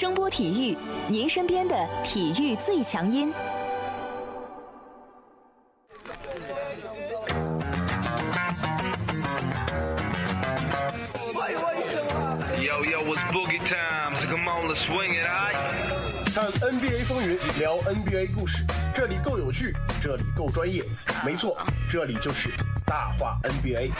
声波体育，您身边的体育最强音。Yo, yo, it's boogie time, so come on, let's swing it, alright? 看 NBA 风云，聊 NBA 故事，这里够有趣，这里够专业，没错，这里就是大话 NBA。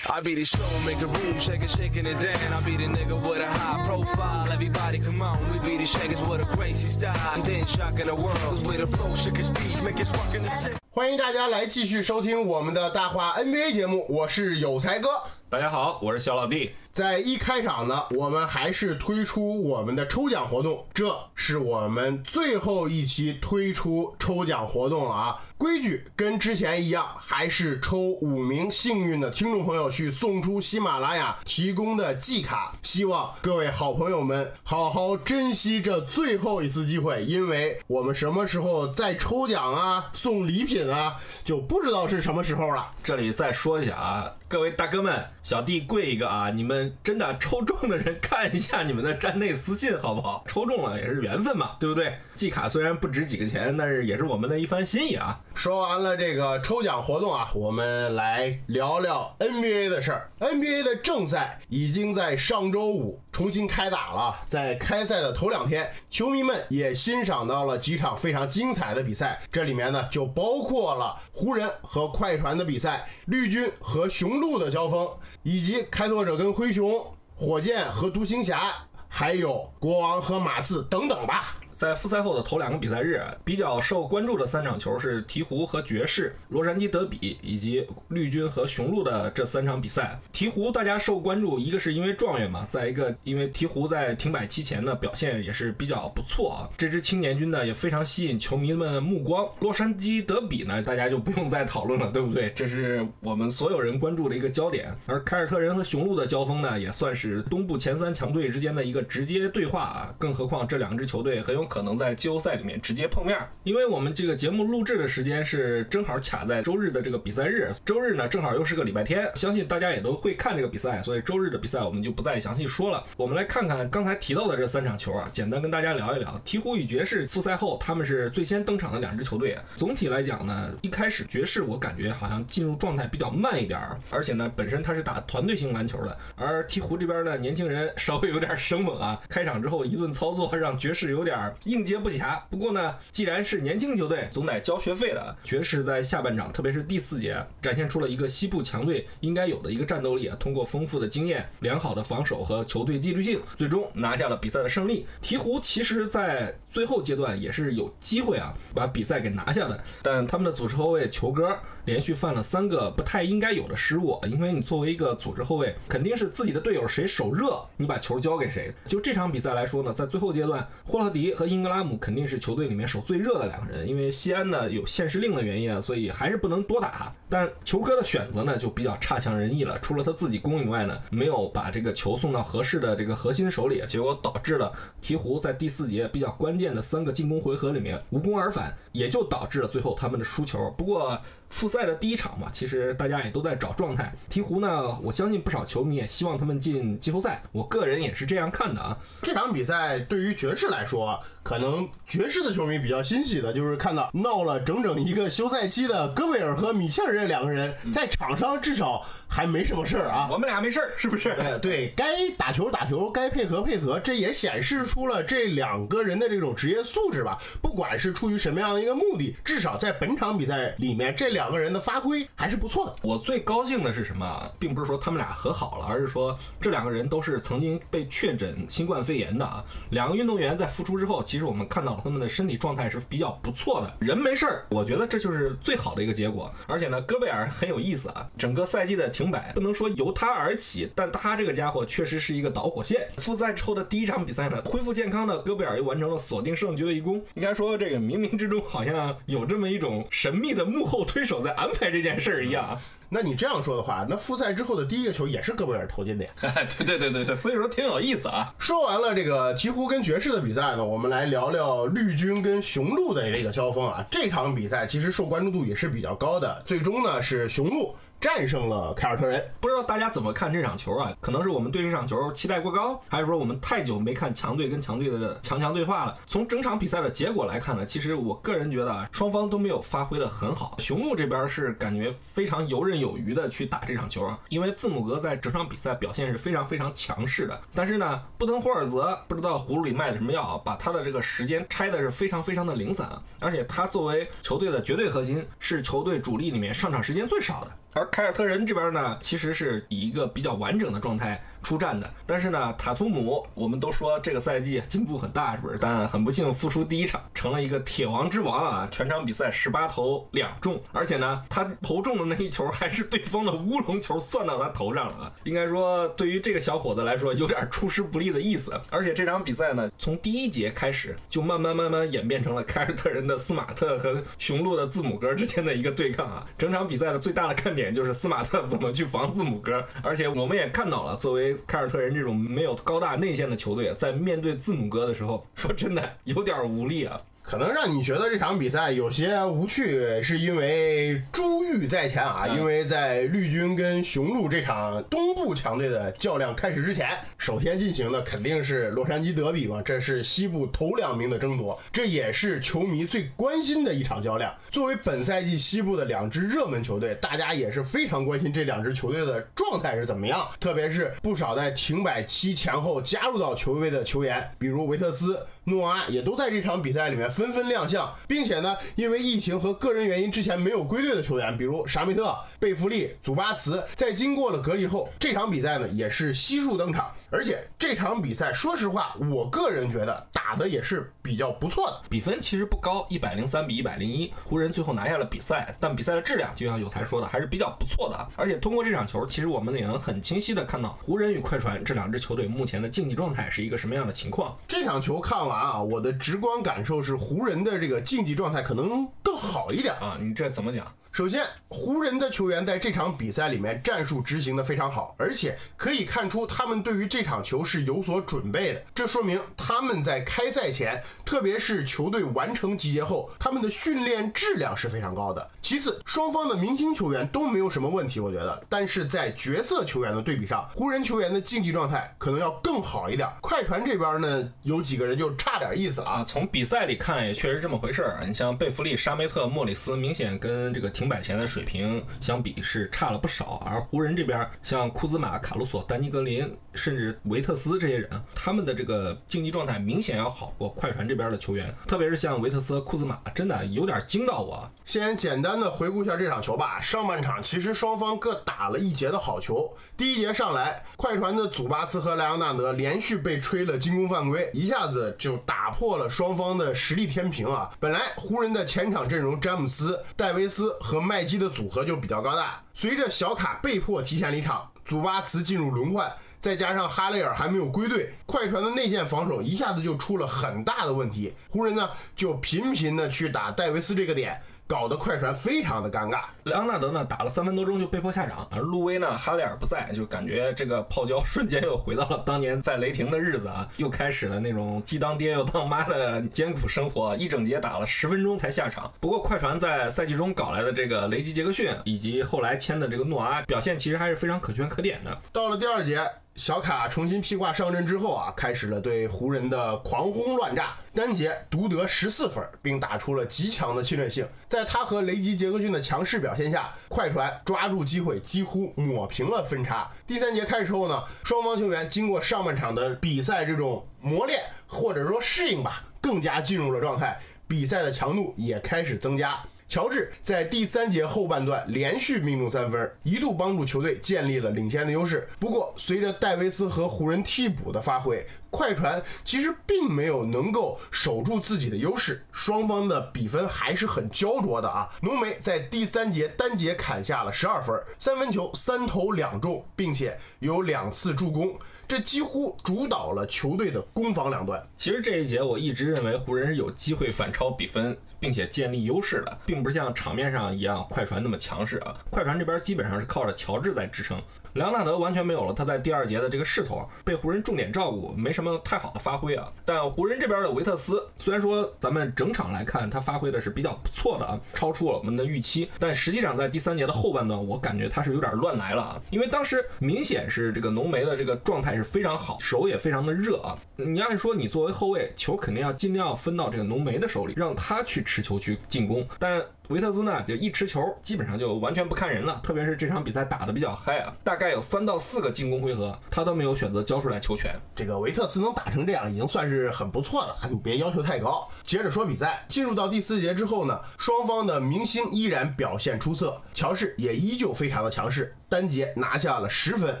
I be the show, make a room, shaking, shaking it down. I be the nigga with a high profile. Everybody come on, we be the shakers with a crazy style. And then shocking the world, cause we the flow, shake his speech, make it rockin' the city. 欢迎大家来继续收听我们的大话 NBA 节目，我是有才哥。大家好，我是小老弟。在一开场呢，我们还是推出我们的抽奖活动，这是我们最后一期推出抽奖活动了啊。规矩跟之前一样，还是抽五名幸运的听众朋友去送出喜马拉雅提供的季卡。希望各位好朋友们好好珍惜这最后一次机会，因为我们什么时候再抽奖啊、送礼品啊，就不知道是什么时候了。这里再说一下啊，各位大哥们，小弟跪一个啊！你们真的抽中的人看一下你们的站内私信好不好？抽中了也是缘分嘛，对不对？季卡虽然不值几个钱，但是也是我们的一番心意啊。说完了这个抽奖活动啊，我们来聊聊 NBA 的事儿。NBA 的正赛已经在上周五重新开打了，在开赛的头两天，球迷们也欣赏到了几场非常精彩的比赛。这里面呢，就包括了湖人和快船的比赛，绿军和雄鹿的交锋，以及开拓者跟灰熊、火箭和独行侠，还有国王和马刺等等吧。在复赛后的头两个比赛日，比较受关注的三场球是鹈鹕和爵士、洛杉矶德比以及绿军和雄鹿的这三场比赛。鹈鹕大家受关注，一个是因为状元嘛，再一个因为鹈鹕在停摆期前的表现也是比较不错啊。这支青年军呢也非常吸引球迷们目光。洛杉矶德比呢，大家就不用再讨论了，对不对？这是我们所有人关注的一个焦点。而凯尔特人和雄鹿的交锋呢，也算是东部前三强队之间的一个直接对话啊。更何况这两支球队很有可能在季后赛里面直接碰面，因为我们这个节目录制的时间是正好卡在周日的这个比赛日，周日呢正好又是个礼拜天，相信大家也都会看这个比赛，所以周日的比赛我们就不再详细说了。我们来看看刚才提到的这三场球啊，简单跟大家聊一聊。鹈鹕与爵士复赛后，他们是最先登场的两支球队。总体来讲呢，一开始爵士我感觉好像进入状态比较慢一点，而且呢本身他是打团队型篮球的，而鹈鹕这边呢年轻人稍微有点生猛啊，开场之后一顿操作让爵士有点应接不暇。不过呢，既然是年轻球队，总得交学费的。爵士在下半场，特别是第四节，展现出了一个西部强队应该有的一个战斗力啊。通过丰富的经验、良好的防守和球队纪律性，最终拿下了比赛的胜利。鹈鹕其实，在最后阶段也是有机会啊，把比赛给拿下的。但他们的组织后卫球哥连续犯了三个不太应该有的失误，因为你作为一个组织后卫，肯定是自己的队友谁手热，你把球交给谁。就这场比赛来说呢，在最后阶段，霍勒迪和英格拉姆肯定是球队里面手最热的两个人，因为西安呢有限时令的原因啊，所以还是不能多打。但球哥的选择呢就比较差强人意了，除了他自己攻以外呢，没有把这个球送到合适的这个核心手里，结果导致了鹈鹕在第四节比较关键的三个进攻回合里面无功而返，也就导致了最后他们的输球。不过。复赛的第一场嘛，其实大家也都在找状态。鹈鹕呢，我相信不少球迷也希望他们进季后赛，我个人也是这样看的啊。这场比赛对于爵士来说，可能爵士的球迷比较欣喜的就是看到闹了整整一个休赛期的戈贝尔和米切尔这两个人在场上至少还没什么事儿啊。我们俩没事儿，是不是？哎，对该打球打球，该配合配合，这也显示出了这两个人的这种职业素质吧。不管是出于什么样的一个目的，至少在本场比赛里面，这两个人的发挥还是不错的。我最高兴的是什么？并不是说他们俩和好了，而是说这两个人都是曾经被确诊新冠肺炎的啊。两个运动员在复出之后，其实我们看到了他们的身体状态是比较不错的，人没事儿，我觉得这就是最好的一个结果。而且呢，戈贝尔很有意思啊，整个赛季的停摆不能说由他而起，但他这个家伙确实是一个导火线。复赛之后的第一场比赛呢，恢复健康的戈贝尔又完成了锁定胜局的一攻。应该说，这个冥冥之中好像有这么一种神秘的幕后推手在安排这件事儿一样啊。那你这样说的话，那复赛之后的第一个球也是戈贝尔投进的呀。对对对对对，所以说挺有意思啊。说完了这个鹈鹕跟爵士的比赛呢，我们来聊聊绿军跟雄鹿的这个交锋啊。这场比赛其实受关注度也是比较高的，最终呢是雄鹿战胜了凯尔特人。不知道大家怎么看这场球啊？可能是我们对这场球期待过高，还是说我们太久没看强队跟强队的强强对话了？从整场比赛的结果来看呢，其实我个人觉得啊，双方都没有发挥的很好。雄鹿这边是感觉非常游刃有余的去打这场球啊，因为字母哥在整场比赛表现是非常非常强势的。但是呢，布登霍尔泽不知道葫芦里卖的什么药啊，把他的这个时间拆的是非常非常的零散，而且他作为球队的绝对核心，是球队主力里面上场时间最少的。而凯尔特人这边呢，其实是以一个比较完整的状态出战的。但是呢，塔图姆，我们都说这个赛季进步很大，是不是？但很不幸，复出第一场成了一个铁王之王啊！全场比赛十八投两中，而且呢，他投中的那一球还是对方的乌龙球算到他头上了啊！应该说，对于这个小伙子来说，有点出师不利的意思。而且这场比赛呢，从第一节开始就慢慢慢慢演变成了凯尔特人的斯马特和雄鹿的字母哥之间的一个对抗啊！整场比赛的最大的看点。就是斯马特怎么去防字母哥，而且我们也看到了，作为凯尔特人这种没有高大内线的球队，在面对字母哥的时候，说真的有点无力啊。可能让你觉得这场比赛有些无趣，是因为珠玉在前啊。因为在绿军跟雄鹿这场东部强队的较量开始之前，首先进行的肯定是洛杉矶德比嘛，这是西部头两名的争夺，这也是球迷最关心的一场较量。作为本赛季西部的两支热门球队，大家也是非常关心这两支球队的状态是怎么样，特别是不少在停摆期前后加入到球队的球员，比如维特斯、诺阿，也都在这场比赛里面。纷纷亮相，并且呢，因为疫情和个人原因，之前没有归队的球员，比如沙梅特、贝弗利、祖巴茨，在经过了隔离后，这场比赛呢也是悉数登场。而且这场比赛，说实话，我个人觉得打的也是比较不错的。比分其实不高，一百零三比一百零一，湖人最后拿下了比赛。但比赛的质量，就像有才说的，还是比较不错的。而且通过这场球，其实我们也能很清晰的看到，湖人与快船这两支球队目前的竞技状态是一个什么样的情况。这场球看完啊，我的直观感受是，湖人的这个竞技状态可能更好一点啊。你这怎么讲？首先，湖人的球员在这场比赛里面战术执行的非常好，而且可以看出他们对于这场球是有所准备的。这说明他们在开赛前，特别是球队完成集结后，他们的训练质量是非常高的。其次，双方的明星球员都没有什么问题，我觉得。但是在角色球员的对比上，湖人球员的竞技状态可能要更好一点。快船这边呢，有几个人就差点意思啊。从比赛里看，也确实这么回事儿。你像贝弗利、沙梅特、莫里斯，明显跟这个停。百前的水平相比是差了不少，而湖人这边像库兹马、卡鲁索、丹尼格林，甚至维特斯这些人，他们的这个竞技状态明显要好过快船这边的球员，特别是像维特斯、库兹马，真的有点惊到我。先简单的回顾一下这场球吧。上半场其实双方各打了一节的好球。第一节上来，快船的祖巴茨和莱昂纳德连续被吹了进攻犯规，一下子就打破了双方的实力天平啊！本来湖人的前场阵容，詹姆斯、戴维斯和和麦基的组合就比较高大，随着小卡被迫提前离场，祖巴茨进入轮换，再加上哈雷尔还没有归队，快船的内线防守一下子就出了很大的问题。湖人呢就频频的去打戴维斯这个点。搞得快船非常的尴尬。莱昂纳德呢打了三分多钟就被迫下场，而路威呢哈雷尔不在，就感觉这个泡椒瞬间又回到了当年在雷霆的日子啊，又开始了那种既当爹又当妈的艰苦生活。一整节打了十分钟才下场。不过快船在赛季中搞来的这个雷吉杰克逊以及后来签的这个诺阿表现其实还是非常可圈可点的。到了第二节。小卡重新披挂上阵之后啊，开始了对湖人的狂轰乱炸，单节独得十四分，并打出了极强的侵略性。在他和雷吉杰克逊的强势表现下，快船抓住机会，几乎抹平了分差。第三节开始后呢，双方球员经过上半场的比赛这种磨练或者说适应吧，更加进入了状态，比赛的强度也开始增加。乔治在第三节后半段连续命中三分，一度帮助球队建立了领先的优势。不过，随着戴维斯和湖人替补的发挥，快船其实并没有能够守住自己的优势，双方的比分还是很焦灼的啊。浓眉在第三节单节砍下了十二分，三分球三投两中，并且有两次助攻。这几乎主导了球队的攻防两端。其实这一节我一直认为湖人是有机会反超比分，并且建立优势的，并不是像场面上一样快船那么强势啊。快船这边基本上是靠着乔治在支撑。莱昂纳德完全没有了他在第二节的这个势头，被湖人重点照顾，没什么太好的发挥啊。但湖人这边的维特斯，虽然说咱们整场来看他发挥的是比较不错的啊，超出了我们的预期，但实际上在第三节的后半段，我感觉他是有点乱来了啊。因为当时明显是这个浓眉的这个状态是非常好，手也非常的热啊。你按说你作为后卫，球肯定要尽量分到这个浓眉的手里，让他去持球去进攻，但。维特斯呢，就一持球，基本上就完全不看人了。特别是这场比赛打得比较嗨啊，大概有三到四个进攻回合，他都没有选择交出来球权。这个维特斯能打成这样，已经算是很不错了，你别要求太高。接着说比赛，进入到第四节之后呢，双方的明星依然表现出色，乔治也依旧非常的强势。单节拿下了十分，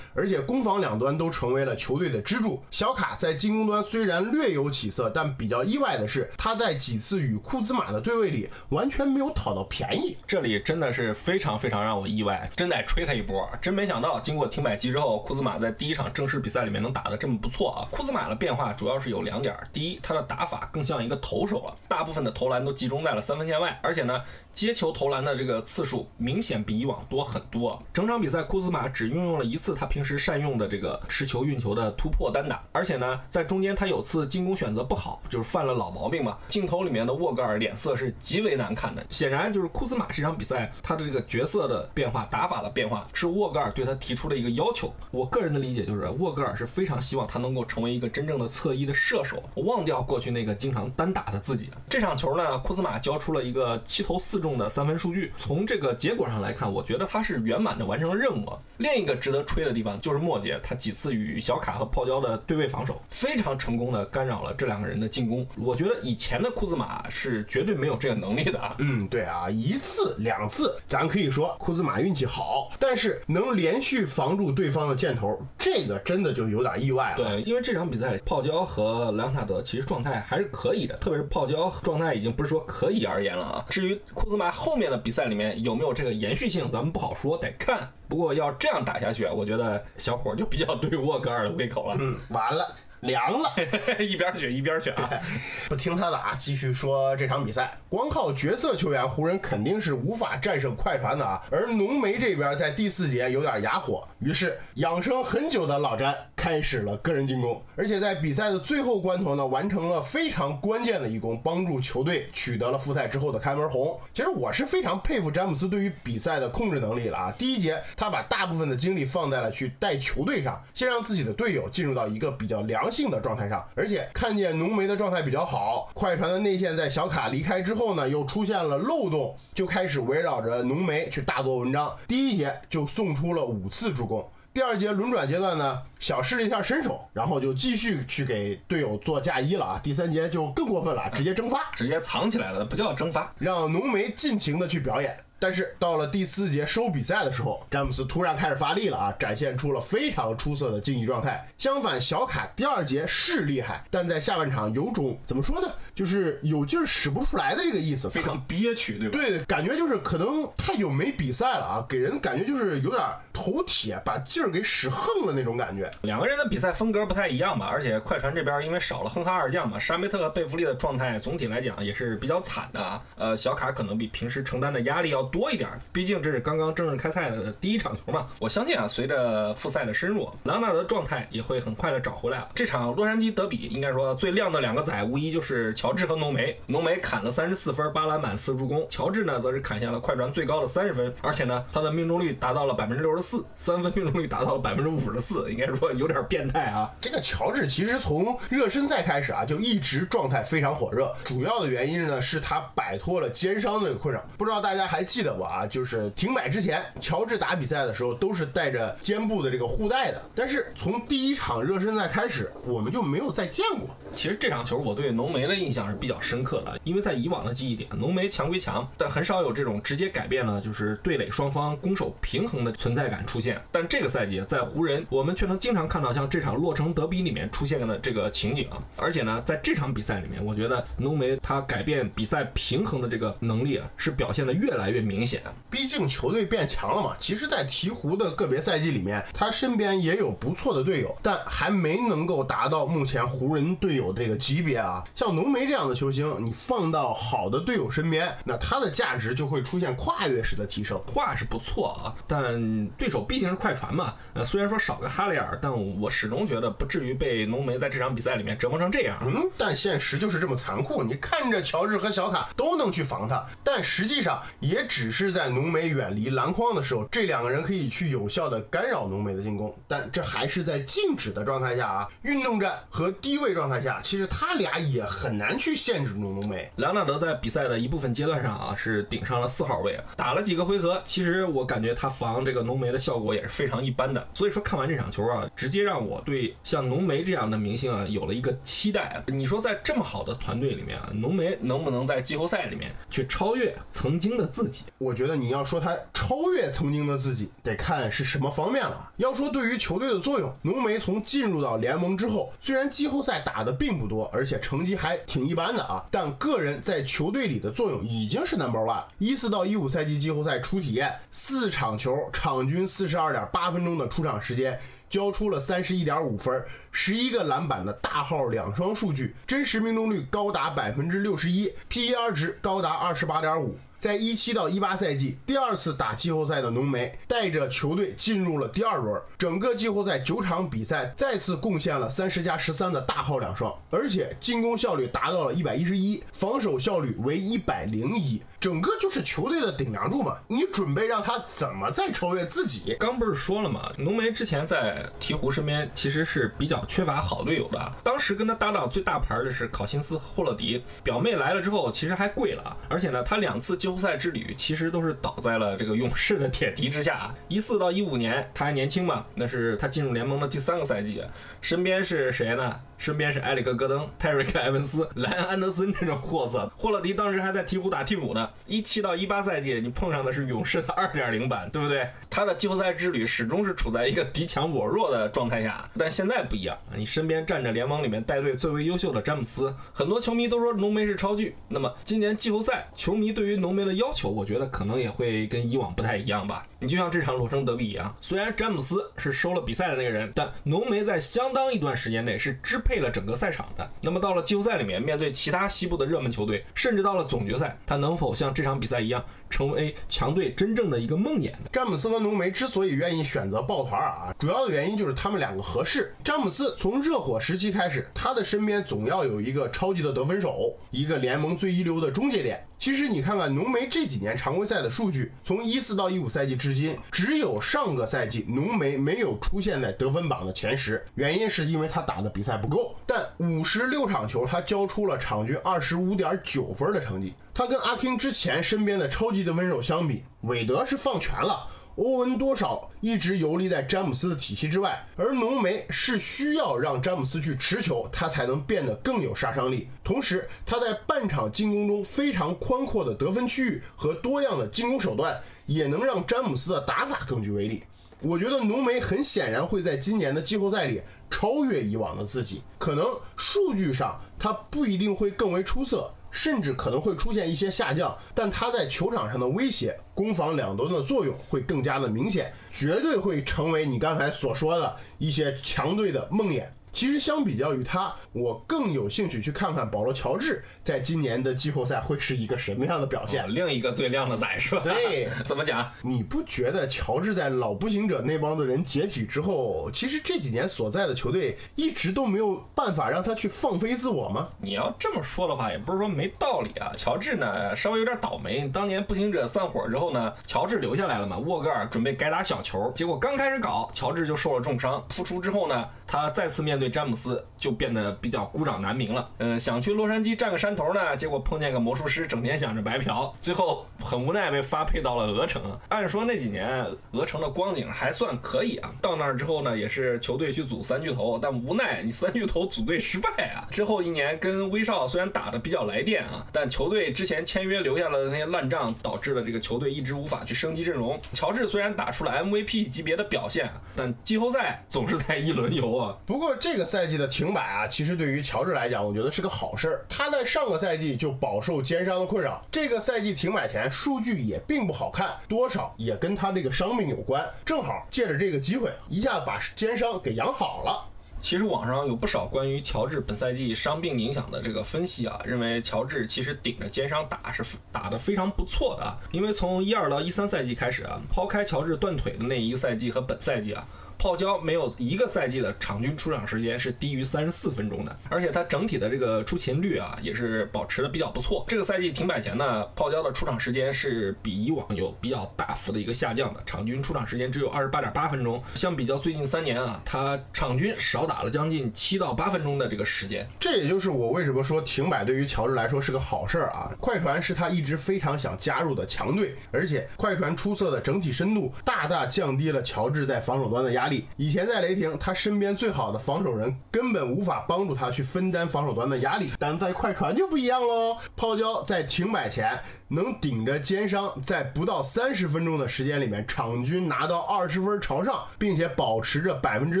而且攻防两端都成为了球队的支柱。小卡在进攻端虽然略有起色，但比较意外的是，他在几次与库兹马的对位里完全没有讨到便宜。这里真的是非常非常让我意外，真得吹他一波。真没想到，经过停摆期之后，库兹马在第一场正式比赛里面能打得这么不错啊！库兹马的变化主要是有两点：第一，他的打法更像一个投手了，大部分的投篮都集中在了三分线外，而且呢。接球投篮的这个次数明显比以往多很多。整场比赛，库兹马只运用了一次他平时善用的这个持球运球的突破单打，而且呢，在中间他有次进攻选择不好，就是犯了老毛病嘛。镜头里面的沃格尔脸色是极为难看的，显然就是库兹马这场比赛他的这个角色的变化、打法的变化是沃格尔对他提出的一个要求。我个人的理解就是，沃格尔是非常希望他能够成为一个真正的侧翼的射手，忘掉过去那个经常单打的自己。这场球呢，库兹马交出了一个七投四。中的三分数据，从这个结果上来看，我觉得他是圆满的完成了任务。另一个值得吹的地方就是莫杰，他几次与小卡和泡椒的对位防守，非常成功的干扰了这两个人的进攻。我觉得以前的库兹马是绝对没有这个能力的啊。嗯，对啊，一次两次，咱可以说库兹马运气好，但是能连续防住对方的箭头，这个真的就有点意外了。对，因为这场比赛泡椒和莱昂纳德其实状态还是可以的，特别是泡椒状态已经不是说可以而言了啊。至于库。后面的比赛里面有没有这个延续性，咱们不好说，得看。不过要这样打下去，我觉得小伙就比较对沃格尔的胃口了。嗯，完了。凉了，一边选一边选啊！不听他的啊，继续说这场比赛。光靠角色球员，湖人肯定是无法战胜快船的啊。而浓眉这边在第四节有点哑火，于是养生很久的老詹开始了个人进攻，而且在比赛的最后关头呢，完成了非常关键的一攻，帮助球队取得了复赛之后的开门红。其实我是非常佩服詹姆斯对于比赛的控制能力了啊！第一节他把大部分的精力放在了去带球队上，先让自己的队友进入到一个比较良。性的状态上，而且看见浓眉的状态比较好，快船的内线在小卡离开之后呢，又出现了漏洞，就开始围绕着浓眉去大做文章。第一节就送出了五次助攻，第二节轮转阶段呢，小试了一下身手，然后就继续去给队友做嫁衣了啊。第三节就更过分了，直接蒸发，直接藏起来了，不叫蒸发，让浓眉尽情的去表演。但是到了第四节收比赛的时候，詹姆斯突然开始发力了啊，展现出了非常出色的竞技状态。相反，小卡第二节是厉害，但在下半场有种怎么说呢，就是有劲儿使不出来的这个意思，非常憋屈，对吧？对，感觉就是可能太久没比赛了啊，给人感觉就是有点头铁，把劲儿给使横了那种感觉。两个人的比赛风格不太一样吧，而且快船这边因为少了哼哈二将嘛，沙梅特和贝弗利的状态总体来讲也是比较惨的啊。呃，小卡可能比平时承担的压力要。多一点，毕竟这是刚刚正式开赛的第一场球嘛。我相信啊，随着复赛的深入，朗纳德状态也会很快的找回来。这场洛杉矶德比，应该说最亮的两个仔，无疑就是乔治和浓眉。浓眉砍了三十四分，八篮板，四助攻；乔治呢，则是砍下了快船最高的三十分，而且呢，他的命中率达到了百分之六十四，三分命中率达到了百分之五十四，应该说有点变态啊。这个乔治其实从热身赛开始啊，就一直状态非常火热。主要的原因呢，是他摆脱了肩伤的这个困扰。不知道大家还记？记得不啊？就是停摆之前，乔治打比赛的时候都是带着肩部的这个护带的。但是从第一场热身赛开始，我们就没有再见过。其实这场球我对浓眉的印象是比较深刻的，因为在以往的记忆点，浓眉强归强，但很少有这种直接改变了就是对垒双方攻守平衡的存在感出现。但这个赛季在湖人，我们却能经经常看到像这场洛城德比里面出现的这个情景，而且呢，在这场比赛里面，我觉得浓眉他改变比赛平衡的这个能力啊，是表现的越来越明显。毕竟球队变强了嘛。其实，在鹈鹕的个别赛季里面，他身边也有不错的队友，但还没能够达到目前湖人队友这个级别啊。像浓眉这样的球星，你放到好的队友身边，那他的价值就会出现跨越式的提升。话是不错啊，但对手毕竟是快船嘛。呃，虽然说少个哈雷尔，但我始终觉得不至于被浓眉在这场比赛里面折磨成这样。嗯，但现实就是这么残酷。你看着乔治和小卡都能去防他，但实际上也只是在浓眉远离篮筐的时候，这两个人可以去有效的干扰浓眉的进攻。但这还是在静止的状态下啊，运动战和低位状态下，其实他俩也很难去限制住浓眉。莱昂纳德在比赛的一部分阶段上啊，是顶上了四号位，打了几个回合，其实我感觉他防这个浓眉的效果也是非常一般的。所以说看完这场球啊，直接让我对像浓眉这样的明星啊有了一个期待。你说在这么好的团队里面啊，浓眉能不能在季后赛里面去超越曾经的自己？我觉得你要说他超越曾经的自己，得看是什么方面了。要说对于球队的作用，浓眉从进入到联盟之后，虽然季后赛打的并不多，而且成绩还挺一般的啊，但个人在球队里的作用已经是 number one。一四到一五赛季季后赛初体验，四场球，场均四十二点八分钟的出场时间。交出了三十一点五分、十一个篮板的大号两双数据，真实命中率高达百分之六十一，PER 值高达二十八点五。在一七到一八赛季第二次打季后赛的浓眉，带着球队进入了第二轮，整个季后赛九场比赛再次贡献了三十加十三的大号两双，而且进攻效率达到了一百一十一，防守效率为一百零一，整个就是球队的顶梁柱嘛。你准备让他怎么再超越自己？刚不是说了吗？浓眉之前在鹈鹕身边其实是比较缺乏好队友的，当时跟他搭档最大牌的是考辛斯·霍勒迪，表妹来了之后其实还贵了，而且呢，他两次就休赛之旅其实都是倒在了这个勇士的铁蹄之下。一四到一五年他还年轻嘛，那是他进入联盟的第三个赛季，身边是谁呢？身边是埃里克·戈登、泰瑞克·埃文斯、莱恩·安德森这种货色。霍勒迪当时还在鹈鹕打替补呢。一七到一八赛季，你碰上的是勇士的二点零版，对不对？他的季后赛之旅始终是处在一个敌强我弱的状态下。但现在不一样，你身边站着联盟里面带队最为优秀的詹姆斯，很多球迷都说浓眉是超巨。那么今年季后赛，球迷对于浓眉的要求，我觉得可能也会跟以往不太一样吧。你就像这场洛城德比一样，虽然詹姆斯是收了比赛的那个人，但浓眉在相当一段时间内是支配配了整个赛场的。那么到了季后赛里面，面对其他西部的热门球队，甚至到了总决赛，他能否像这场比赛一样，成为强队真正的一个梦魇？詹姆斯和浓眉之所以愿意选择抱团啊，主要的原因就是他们两个合适。詹姆斯从热火时期开始，他的身边总要有一个超级的得分手，一个联盟最一流的终结点。其实你看看浓眉这几年常规赛的数据，从一四到一五赛季至今，只有上个赛季浓眉没有出现在得分榜的前十，原因是因为他打的比赛不够。但五十六场球，他交出了场均二十五点九分的成绩。他跟阿 king 之前身边的超级的温柔相比，韦德是放权了。欧文多少一直游离在詹姆斯的体系之外，而浓眉是需要让詹姆斯去持球，他才能变得更有杀伤力。同时，他在半场进攻中非常宽阔的得分区域和多样的进攻手段，也能让詹姆斯的打法更具威力。我觉得浓眉很显然会在今年的季后赛里超越以往的自己，可能数据上他不一定会更为出色。甚至可能会出现一些下降，但他在球场上的威胁、攻防两端的作用会更加的明显，绝对会成为你刚才所说的一些强队的梦魇。其实相比较于他，我更有兴趣去看看保罗·乔治在今年的季后赛会是一个什么样的表现。另一个最靓的仔是吧？对，怎么讲？你不觉得乔治在老步行者那帮子人解体之后，其实这几年所在的球队一直都没有办法让他去放飞自我吗？你要这么说的话，也不是说没道理啊。乔治呢，稍微有点倒霉。当年步行者散伙之后呢，乔治留下来了嘛。沃格尔准备改打小球，结果刚开始搞，乔治就受了重伤。复出之后呢，他再次面对詹姆斯就变得比较孤掌难鸣了。嗯，想去洛杉矶占个山头呢，结果碰见个魔术师，整天想着白嫖，最后很无奈被发配到了鹅城。按说那几年鹅城的光景还算可以啊，到那儿之后呢，也是球队去组三巨头，但无奈你三巨头组队失败啊。之后一年跟威少虽然打的比较来电啊，但球队之前签约留下了那些烂账，导致了这个球队一直无法去升级阵容。乔治虽然打出了 MVP 级别的表现，但季后赛总是在一轮游啊。不过这这个赛季的停摆啊，其实对于乔治来讲，我觉得是个好事儿。他在上个赛季就饱受肩伤的困扰，这个赛季停摆前数据也并不好看，多少也跟他这个伤病有关。正好借着这个机会，一下把肩伤给养好了。其实网上有不少关于乔治本赛季伤病影响的这个分析啊，认为乔治其实顶着肩伤打是打得非常不错的啊，因为从一二到一三赛季开始啊，抛开乔治断腿的那一个赛季和本赛季啊。泡椒没有一个赛季的场均出场时间是低于三十四分钟的，而且他整体的这个出勤率啊也是保持的比较不错。这个赛季停摆前呢，泡椒的出场时间是比以往有比较大幅的一个下降的，场均出场时间只有二十八点八分钟。相比较最近三年啊，他场均少打了将近七到八分钟的这个时间。这也就是我为什么说停摆对于乔治来说是个好事儿啊！快船是他一直非常想加入的强队，而且快船出色的整体深度大大降低了乔治在防守端的压力。以前在雷霆，他身边最好的防守人根本无法帮助他去分担防守端的压力，但在快船就不一样喽。泡椒在停摆前能顶着肩伤，在不到三十分钟的时间里面，场均拿到二十分朝上，并且保持着百分之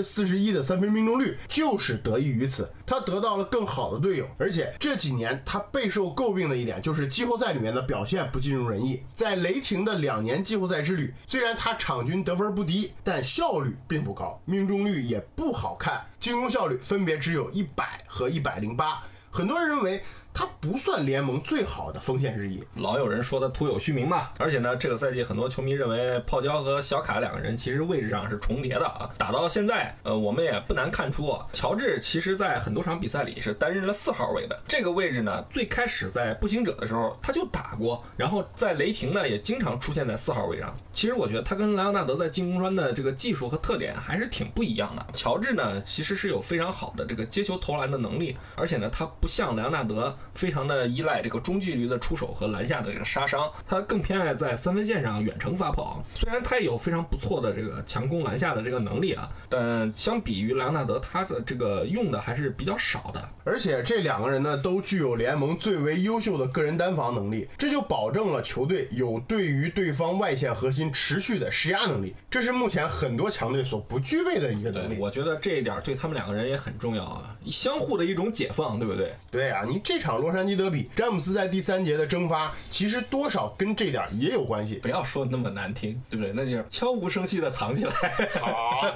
四十一的三分命中率，就是得益于此。他得到了更好的队友，而且这几年他备受诟病的一点就是季后赛里面的表现不尽如人意。在雷霆的两年季后赛之旅，虽然他场均得分不低，但效率并不高，命中率也不好看，进攻效率分别只有一百和一百零八。很多人认为。他不算联盟最好的锋线之一，老有人说他徒有虚名嘛。而且呢，这个赛季很多球迷认为泡椒和小卡两个人其实位置上是重叠的啊。打到现在，呃，我们也不难看出，啊，乔治其实在很多场比赛里是担任了四号位的。这个位置呢，最开始在步行者的时候他就打过，然后在雷霆呢也经常出现在四号位上。其实我觉得他跟莱昂纳德在进攻端的这个技术和特点还是挺不一样的。乔治呢，其实是有非常好的这个接球投篮的能力，而且呢，他不像莱昂纳德。非常的依赖这个中距离的出手和篮下的这个杀伤，他更偏爱在三分线上远程发跑。虽然他也有非常不错的这个强攻篮下的这个能力啊，但相比于莱昂纳德，他的这个用的还是比较少的。而且这两个人呢，都具有联盟最为优秀的个人单防能力，这就保证了球队有对于对方外线核心持续的施压能力，这是目前很多强队所不具备的一个能力。我觉得这一点对他们两个人也很重要啊，相互的一种解放，对不对？对啊，你这场洛杉矶德比，詹姆斯在第三节的蒸发，其实多少跟这点也有关系。不要说那么难听，对不对？那就是悄无声息的藏起来。好，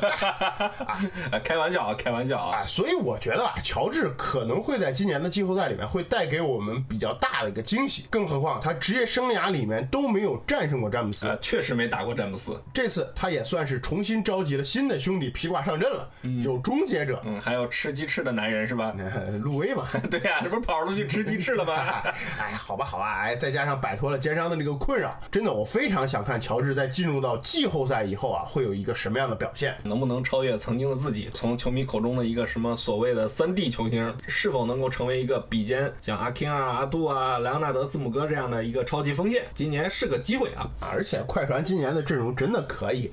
开玩笑啊，开玩笑啊。所以我觉得吧，乔治可能会在今年的季后赛里面会带给我们比较大的一个惊喜。更何况他职业生涯里面都没有战胜过詹姆斯，确实没打过詹姆斯。这次他也算是重新召集了新的兄弟披挂上阵了，有终结者，嗯，还有吃鸡翅的男人是吧？路威嘛，对呀，这不是跑出去吃鸡翅了吗？哎，好吧，好吧，哎，再加上摆脱了肩伤的这个困扰，真的，我非常想看乔治在进入到季后赛以后啊，会有一个什么样的表现，能不能超越曾经的自己？从球迷口中的一个什么所谓的三 D 球星，是否能够成为一个比肩像阿 King 啊、阿杜啊、莱昂纳德、字母哥这样的一个超级锋线？今年是个机会啊！而且快船今年的阵容真的可以。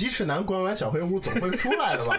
鸡翅男关完小黑屋总会出来的吧？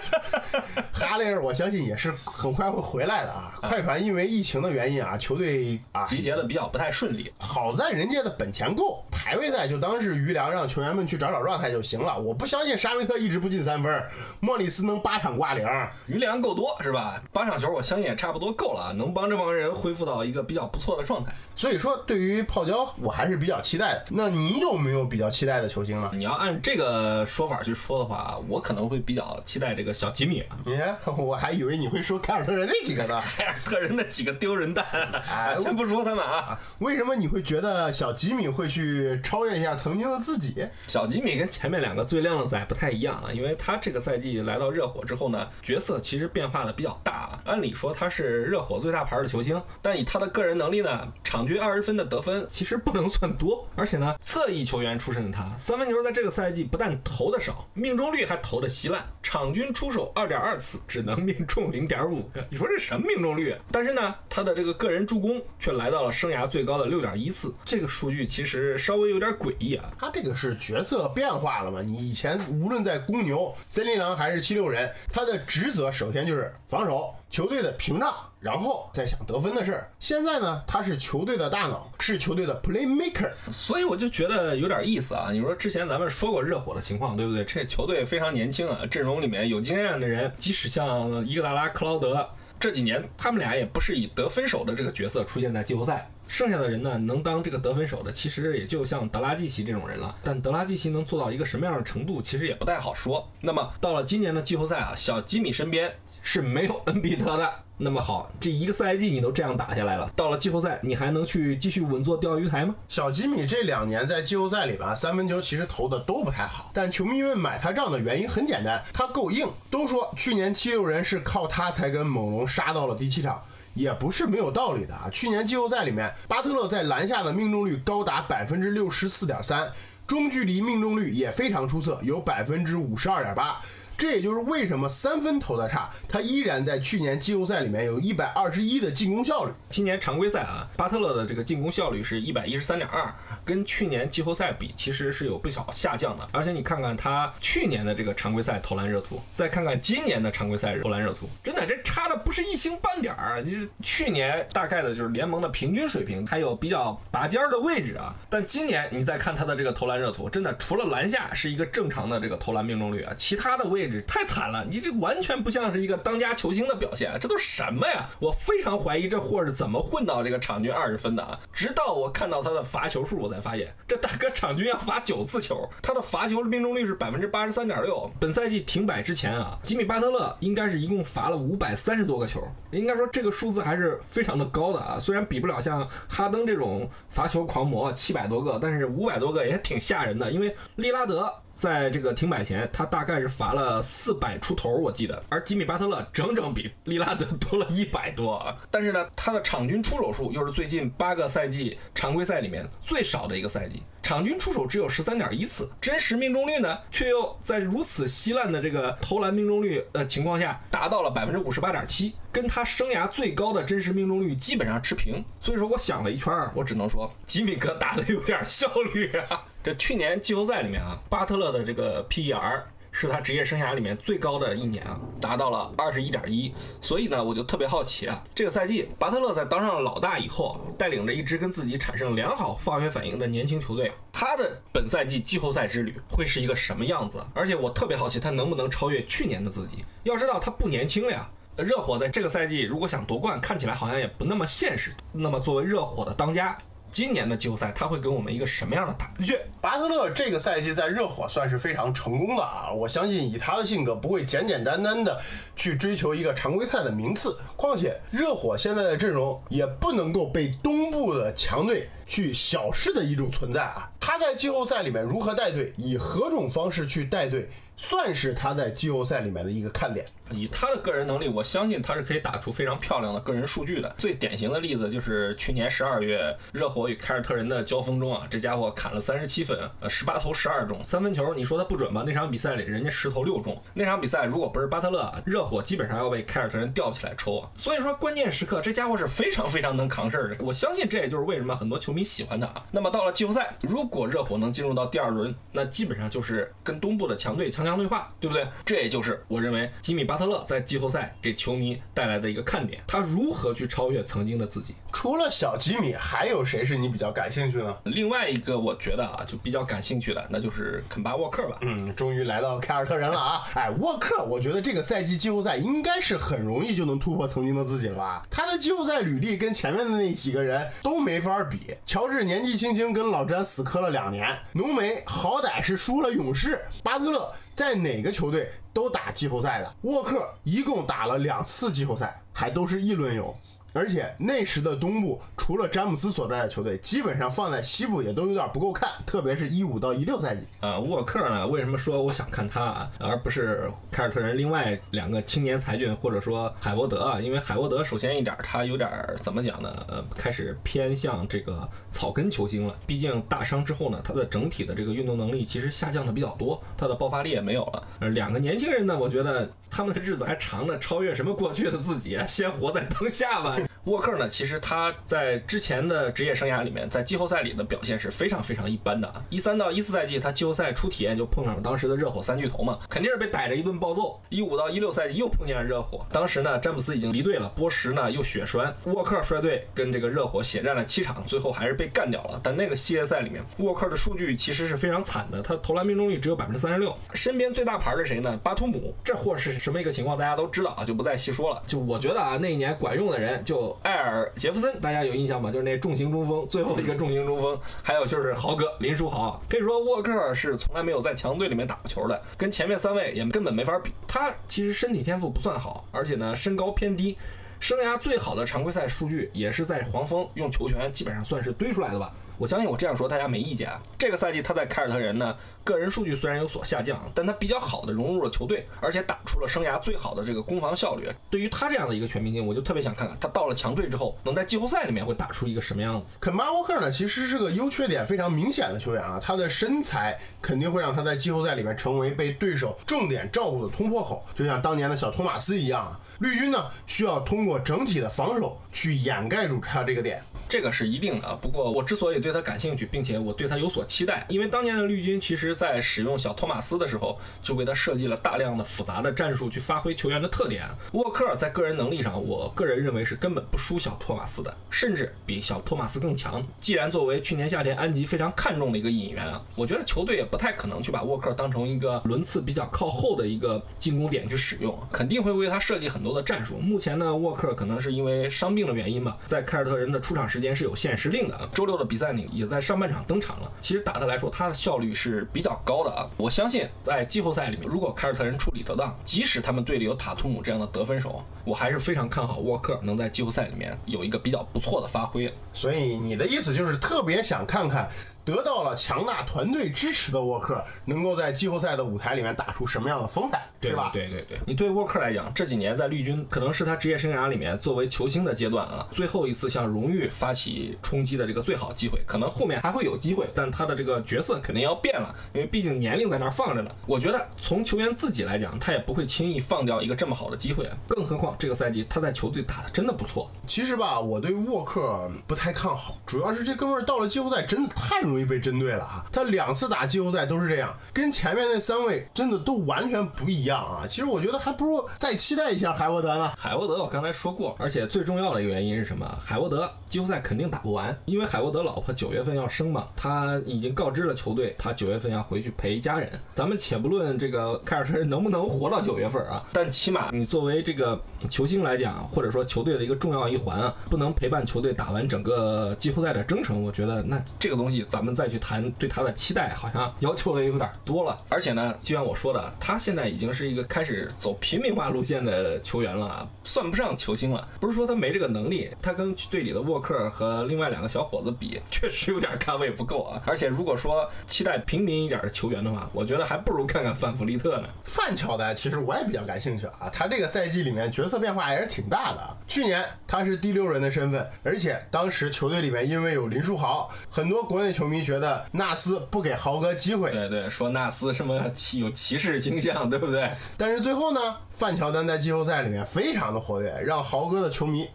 哈雷尔，我相信也是很快会回来的啊。快船因为疫情的原因啊，球队啊集结的比较不太顺利。好在人家的本钱够，排位赛就当是余粮，让球员们去找找状态就行了。我不相信沙维特一直不进三分，莫里斯能八场挂零，余粮够多是吧？八场球我相信也差不多够了，能帮这帮人恢复到一个比较不错的状态。所以说，对于泡椒我还是比较期待的。那你有没有比较期待的球星呢？你要按这个说法去说的话，我可能会比较期待这个小吉米。你看，我还以为你会说凯尔特人那几个呢。凯尔特人那几个丢人蛋，先不说他们啊。为什么你会觉得小吉米会去超越一下曾经的自己？小吉米跟前面两个最靓的仔不太一样啊，因为他这个赛季来到热火之后呢，角色其实变化的比较大啊。按理说他是热火最大牌的球星，但以他的个人能力呢，场均二十分的得分其实不能算多，而且呢，侧翼球员出身的他，三分球在这个赛季不但投的少。命中率还投的稀烂，场均出手二点二次，只能命中零点五个。你说这什么命中率？但是呢，他的这个个人助攻却来到了生涯最高的六点一次，这个数据其实稍微有点诡异啊。他这个是角色变化了嘛？你以前无论在公牛、森林狼还是七六人，他的职责首先就是防守球队的屏障，然后再想得分的事儿。现在呢，他是球队的大脑，是球队的 playmaker。所以我就觉得有点意思啊！你说之前咱们说过热火的情况，对不对？这球队非常年轻啊，阵容里面有经验的人，即使像伊戈达拉、克劳德这几年，他们俩也不是以得分手的这个角色出现在季后赛。剩下的人呢，能当这个得分手的，其实也就像德拉季奇这种人了。但德拉季奇能做到一个什么样的程度，其实也不太好说。那么到了今年的季后赛啊，小吉米身边是没有恩比德的。那么好，这一个赛季你都这样打下来了，到了季后赛，你还能去继续稳坐钓鱼台吗？小吉米这两年在季后赛里边，三分球其实投的都不太好，但球迷们买他账的原因很简单，他够硬。都说去年七六人是靠他才跟猛龙杀到了第七场，也不是没有道理的啊。去年季后赛里面，巴特勒在篮下的命中率高达百分之六十四点三，中距离命中率也非常出色，有百分之五十二点八。这也就是为什么三分投的差，他依然在去年季后赛里面有一百二十一的进攻效率。今年常规赛啊，巴特勒的这个进攻效率是一百一十三点二，跟去年季后赛比，其实是有不小下降的。而且你看看他去年的这个常规赛投篮热度，再看看今年的常规赛投篮热度，真的这差的不是一星半点儿。就是去年大概的就是联盟的平均水平，还有比较拔尖儿的位置啊。但今年你再看他的这个投篮热度，真的除了篮下是一个正常的这个投篮命中率啊，其他的位置。太惨了，你这完全不像是一个当家球星的表现，这都什么呀？我非常怀疑这货是怎么混到这个场均二十分的啊！直到我看到他的罚球数，我才发现这大哥场均要罚九次球，他的罚球命中率是百分之八十三点六。本赛季停摆之前啊，吉米巴特勒应该是一共罚了五百三十多个球，应该说这个数字还是非常的高的啊。虽然比不了像哈登这种罚球狂魔七百多个，但是五百多个也挺吓人的，因为利拉德。在这个停摆前，他大概是罚了四百出头，我记得。而吉米巴特勒整整比利拉德多了一百多啊！但是呢，他的场均出手数又是最近八个赛季常规赛里面最少的一个赛季，场均出手只有十三点一次，真实命中率呢，却又在如此稀烂的这个投篮命中率的情况下，达到了百分之五十八点七，跟他生涯最高的真实命中率基本上持平。所以说，我想了一圈，我只能说吉米哥打的有点效率啊。这去年季后赛里面啊，巴特勒的这个 PER 是他职业生涯里面最高的一年啊，达到了二十一点一。所以呢，我就特别好奇啊，这个赛季巴特勒在当上了老大以后，带领着一支跟自己产生良好化学反应的年轻球队，他的本赛季季后赛之旅会是一个什么样子？而且我特别好奇他能不能超越去年的自己。要知道他不年轻了呀。热火在这个赛季如果想夺冠，看起来好像也不那么现实。那么作为热火的当家。今年的季后赛他会给我们一个什么样的答卷？巴特勒这个赛季在热火算是非常成功的啊！我相信以他的性格不会简简单单的去追求一个常规赛的名次。况且热火现在的阵容也不能够被东部的强队去小视的一种存在啊！他在季后赛里面如何带队，以何种方式去带队？算是他在季后赛里面的一个看点。以他的个人能力，我相信他是可以打出非常漂亮的个人数据的。最典型的例子就是去年十二月热火与凯尔特人的交锋中啊，这家伙砍了三十七分，呃，十八投十二中，三分球你说他不准吧？那场比赛里人家十投六中。那场比赛如果不是巴特勒，热火基本上要被凯尔特人吊起来抽啊。所以说关键时刻这家伙是非常非常能扛事儿的。我相信这也就是为什么很多球迷喜欢他啊。那么到了季后赛，如果热火能进入到第二轮，那基本上就是跟东部的强队强强对话，对不对？这也就是我认为吉米巴特勒在季后赛给球迷带来的一个看点，他如何去超越曾经的自己？除了小吉米，还有谁是你比较感兴趣呢？另外一个我觉得啊，就比较感兴趣的，那就是肯巴沃克吧。嗯，终于来到凯尔特人了啊！哎，沃克，我觉得这个赛季季后赛应该是很容易就能突破曾经的自己了吧？他的季后赛履历跟前面的那几个人都没法比。乔治年纪轻轻跟老詹死磕了两年，浓眉好歹是输了勇士，巴特勒在哪个球队？都打季后赛的沃克一共打了两次季后赛，还都是一轮游。而且那时的东部除了詹姆斯所在的球队，基本上放在西部也都有点不够看，特别是一五到一六赛季。啊，沃克呢？为什么说我想看他啊，而不是凯尔特人另外两个青年才俊，或者说海沃德啊？因为海沃德首先一点，他有点怎么讲呢？呃，开始偏向这个草根球星了。毕竟大伤之后呢，他的整体的这个运动能力其实下降的比较多，他的爆发力也没有了。呃，两个年轻人呢，我觉得他们的日子还长呢，超越什么过去的自己，先活在当下吧。沃克呢，其实他在之前的职业生涯里面，在季后赛里的表现是非常非常一般的啊。一三到一四赛季，他季后赛初体验就碰上了当时的热火三巨头嘛，肯定是被逮着一顿暴揍。一五到一六赛季又碰见了热火，当时呢，詹姆斯已经离队了，波什呢又血栓，沃克率队跟这个热火血战了七场，最后还是被干掉了。但那个系列赛里面，沃克的数据其实是非常惨的，他投篮命中率只有百分之三十六。身边最大牌是谁呢？巴图姆，这货是什么一个情况？大家都知道啊，就不再细说了。就我觉得啊，那一年管用的人就艾尔杰弗森，大家有印象吗？就是那重型中锋，最后一个重型中锋。还有就是豪哥林书豪，可以说沃克是从来没有在强队里面打过球的，跟前面三位也根本没法比。他其实身体天赋不算好，而且呢身高偏低，生涯最好的常规赛数据也是在黄蜂用球权基本上算是堆出来的吧。我相信我这样说大家没意见啊。这个赛季他在凯尔特人呢，个人数据虽然有所下降，但他比较好的融入了球队，而且打出了生涯最好的这个攻防效率。对于他这样的一个全明星，我就特别想看看他到了强队之后，能在季后赛里面会打出一个什么样子。肯巴沃克呢，其实是个优缺点非常明显的球员啊，他的身材肯定会让他在季后赛里面成为被对手重点照顾的突破口，就像当年的小托马斯一样啊。绿军呢，需要通过整体的防守去掩盖住他这个点。这个是一定的。不过我之所以对对他感兴趣，并且我对他有所期待，因为当年的绿军其实在使用小托马斯的时候，就为他设计了大量的复杂的战术去发挥球员的特点。沃克在个人能力上，我个人认为是根本不输小托马斯的，甚至比小托马斯更强。既然作为去年夏天安吉非常看重的一个引援啊，我觉得球队也不太可能去把沃克当成一个轮次比较靠后的一个进攻点去使用，肯定会为他设计很多的战术。目前呢，沃克可能是因为伤病的原因吧，在凯尔特人的出场时间是有限时令的。周六的比赛里也在上半场登场了。其实打他来说，他的效率是比较高的啊。我相信在季后赛里面，如果凯尔特人处理得当，即使他们队里有塔图姆这样的得分手，我还是非常看好沃克能在季后赛里面有一个比较不错的发挥。所以你的意思就是特别想看看。得到了强大团队支持的沃克，能够在季后赛的舞台里面打出什么样的风采，是吧？对对对，你对沃克来讲，这几年在绿军可能是他职业生涯里面作为球星的阶段啊，最后一次向荣誉发起冲击的这个最好机会。可能后面还会有机会，但他的这个角色肯定要变了，因为毕竟年龄在那儿放着呢。我觉得从球员自己来讲，他也不会轻易放掉一个这么好的机会。更何况这个赛季他在球队打的真的不错。其实吧，我对沃克不太看好，主要是这哥们儿到了季后赛真的太容易被针对了啊！他两次打季后赛都是这样，跟前面那三位真的都完全不一样啊！其实我觉得还不如再期待一下海沃德呢。海沃德我刚才说过，而且最重要的一个原因是什么？海沃德季后赛肯定打不完，因为海沃德老婆九月份要生嘛，他已经告知了球队，他九月份要回去陪家人。咱们且不论这个凯尔特人能不能活到九月份啊，但起码你作为这个球星来讲，或者说球队的一个重要一环啊，不能陪伴球队打完整个季后赛的征程，我觉得那这个东西咱咱们再去谈对他的期待，好像要求的有点多了。而且呢，就像我说的，他现在已经是一个开始走平民化路线的球员了，算不上球星了。不是说他没这个能力，他跟队里的沃克和另外两个小伙子比，确实有点咖位不够啊。而且如果说期待平民一点的球员的话，我觉得还不如看看范弗利特呢。范乔丹其实我也比较感兴趣啊，他这个赛季里面角色变化也是挺大的。去年他是第六人的身份，而且当时球队里面因为有林书豪，很多国内球迷觉得纳斯不给豪哥机会，对对，说纳斯什么有歧视倾向，对不对？但是最后呢，范乔丹在季后赛里面非常的活跃，让豪哥的球迷。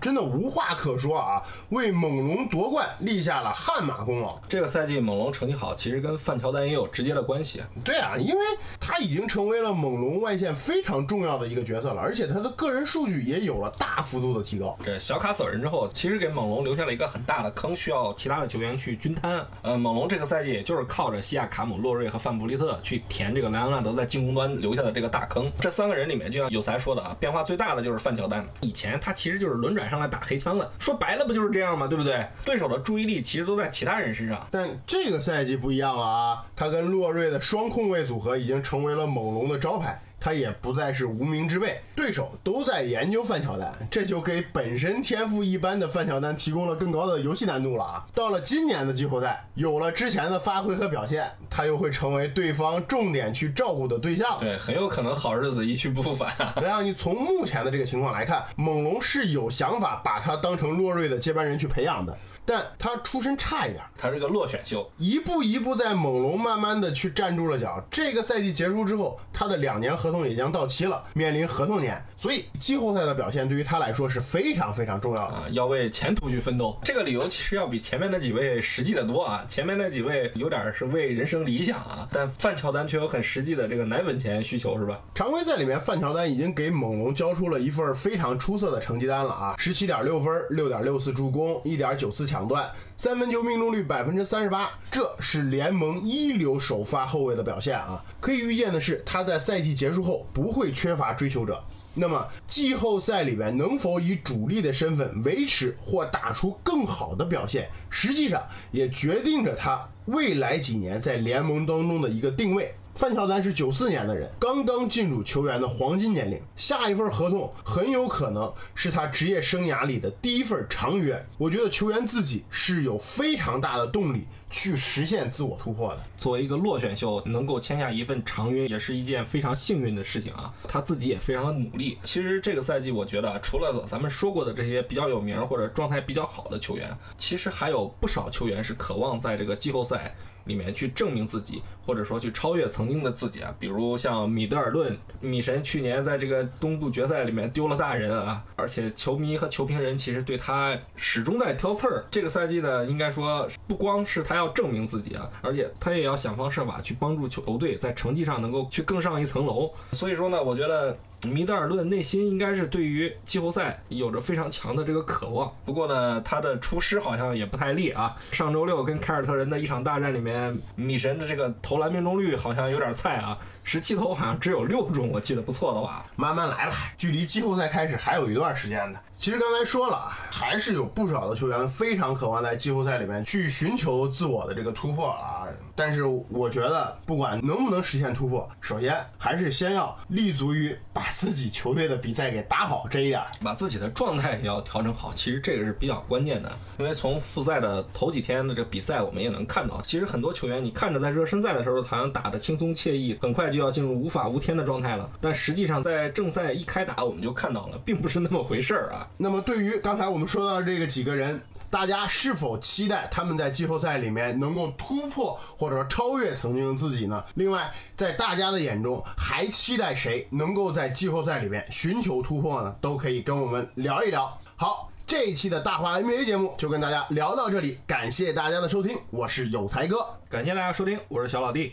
真的无话可说啊！为猛龙夺冠立下了汗马功劳。这个赛季猛龙成绩好，其实跟范乔丹也有直接的关系。对啊，因为他已经成为了猛龙外线非常重要的一个角色了，而且他的个人数据也有了大幅度的提高。这小卡走人之后，其实给猛龙留下了一个很大的坑，需要其他的球员去均摊。呃，猛龙这个赛季也就是靠着西亚卡姆、洛瑞和范布利特去填这个莱昂纳德在进攻端留下的这个大坑。这三个人里面，就像有才说的啊，变化最大的就是范乔丹。以前他其实就是轮转上来打黑枪了，说白了不就是这样吗？对不对？对手的注意力其实都在其他人身上。但这个赛季不一样了啊，他跟洛瑞的双控卫组合已经成为了猛龙的招牌。他也不再是无名之辈，对手都在研究范乔丹，这就给本身天赋一般的范乔丹提供了更高的游戏难度了啊！到了今年的季后赛，有了之前的发挥和表现，他又会成为对方重点去照顾的对象。对，很有可能好日子一去不复返啊。然后你从目前的这个情况来看，猛龙是有想法把他当成洛瑞的接班人去培养的。但他出身差一点，他是个落选秀，一步一步在猛龙慢慢的去站住了脚。这个赛季结束之后，他的两年合同也将到期了，面临合同年，所以季后赛的表现对于他来说是非常非常重要的啊，要为前途去奋斗。这个理由其实要比前面那几位实际的多啊，前面那几位有点是为人生理想啊，但范乔丹却有很实际的这个奶粉钱需求，是吧？常规赛里面，范乔丹已经给猛龙交出了一份非常出色的成绩单了啊，十七点六分，六点六次助攻，一点九次抢断。三分球命中率百分之三十八，这是联盟一流首发后卫的表现啊！可以预见的是，他在赛季结束后不会缺乏追求者。那么季后赛里边能否以主力的身份维持或打出更好的表现，实际上也决定着他未来几年在联盟当中的一个定位。范乔丹是九四年的人，刚刚进入球员的黄金年龄，下一份合同很有可能是他职业生涯里的第一份长约。我觉得球员自己是有非常大的动力去实现自我突破的。作为一个落选秀，能够签下一份长约，也是一件非常幸运的事情啊。他自己也非常的努力。其实这个赛季，我觉得除了咱们说过的这些比较有名或者状态比较好的球员，其实还有不少球员是渴望在这个季后赛。里面去证明自己，或者说去超越曾经的自己啊，比如像米德尔顿，米神去年在这个东部决赛里面丢了大人啊，而且球迷和球评人其实对他始终在挑刺儿。这个赛季呢，应该说不光是他要证明自己啊，而且他也要想方设法去帮助球队在成绩上能够去更上一层楼。所以说呢，我觉得。米德尔顿内心应该是对于季后赛有着非常强的这个渴望，不过呢，他的出师好像也不太利啊。上周六跟凯尔特人的一场大战里面，米神的这个投篮命中率好像有点菜啊。十七投好像只有六中，我记得不错的话，慢慢来吧，距离季后赛开始还有一段时间呢。其实刚才说了，还是有不少的球员非常渴望在季后赛里面去寻求自我的这个突破啊。但是我觉得，不管能不能实现突破，首先还是先要立足于把自己球队的比赛给打好这一点，把自己的状态也要调整好。其实这个是比较关键的，因为从复赛的头几天的这个比赛，我们也能看到，其实很多球员你看着在热身赛的时候好像打得轻松惬意，很快就要进入无法无天的状态了。但实际上在正赛一开打，我们就看到了，并不是那么回事儿啊。那么对于刚才我们说到这个几个人，大家是否期待他们在季后赛里面能够突破或者说超越曾经的自己呢？另外，在大家的眼中，还期待谁能够在季后赛里面寻求突破呢？都可以跟我们聊一聊。好，这一期的大话 NBA 节目就跟大家聊到这里，感谢大家的收听，我是有才哥，感谢大家收听，我是小老弟。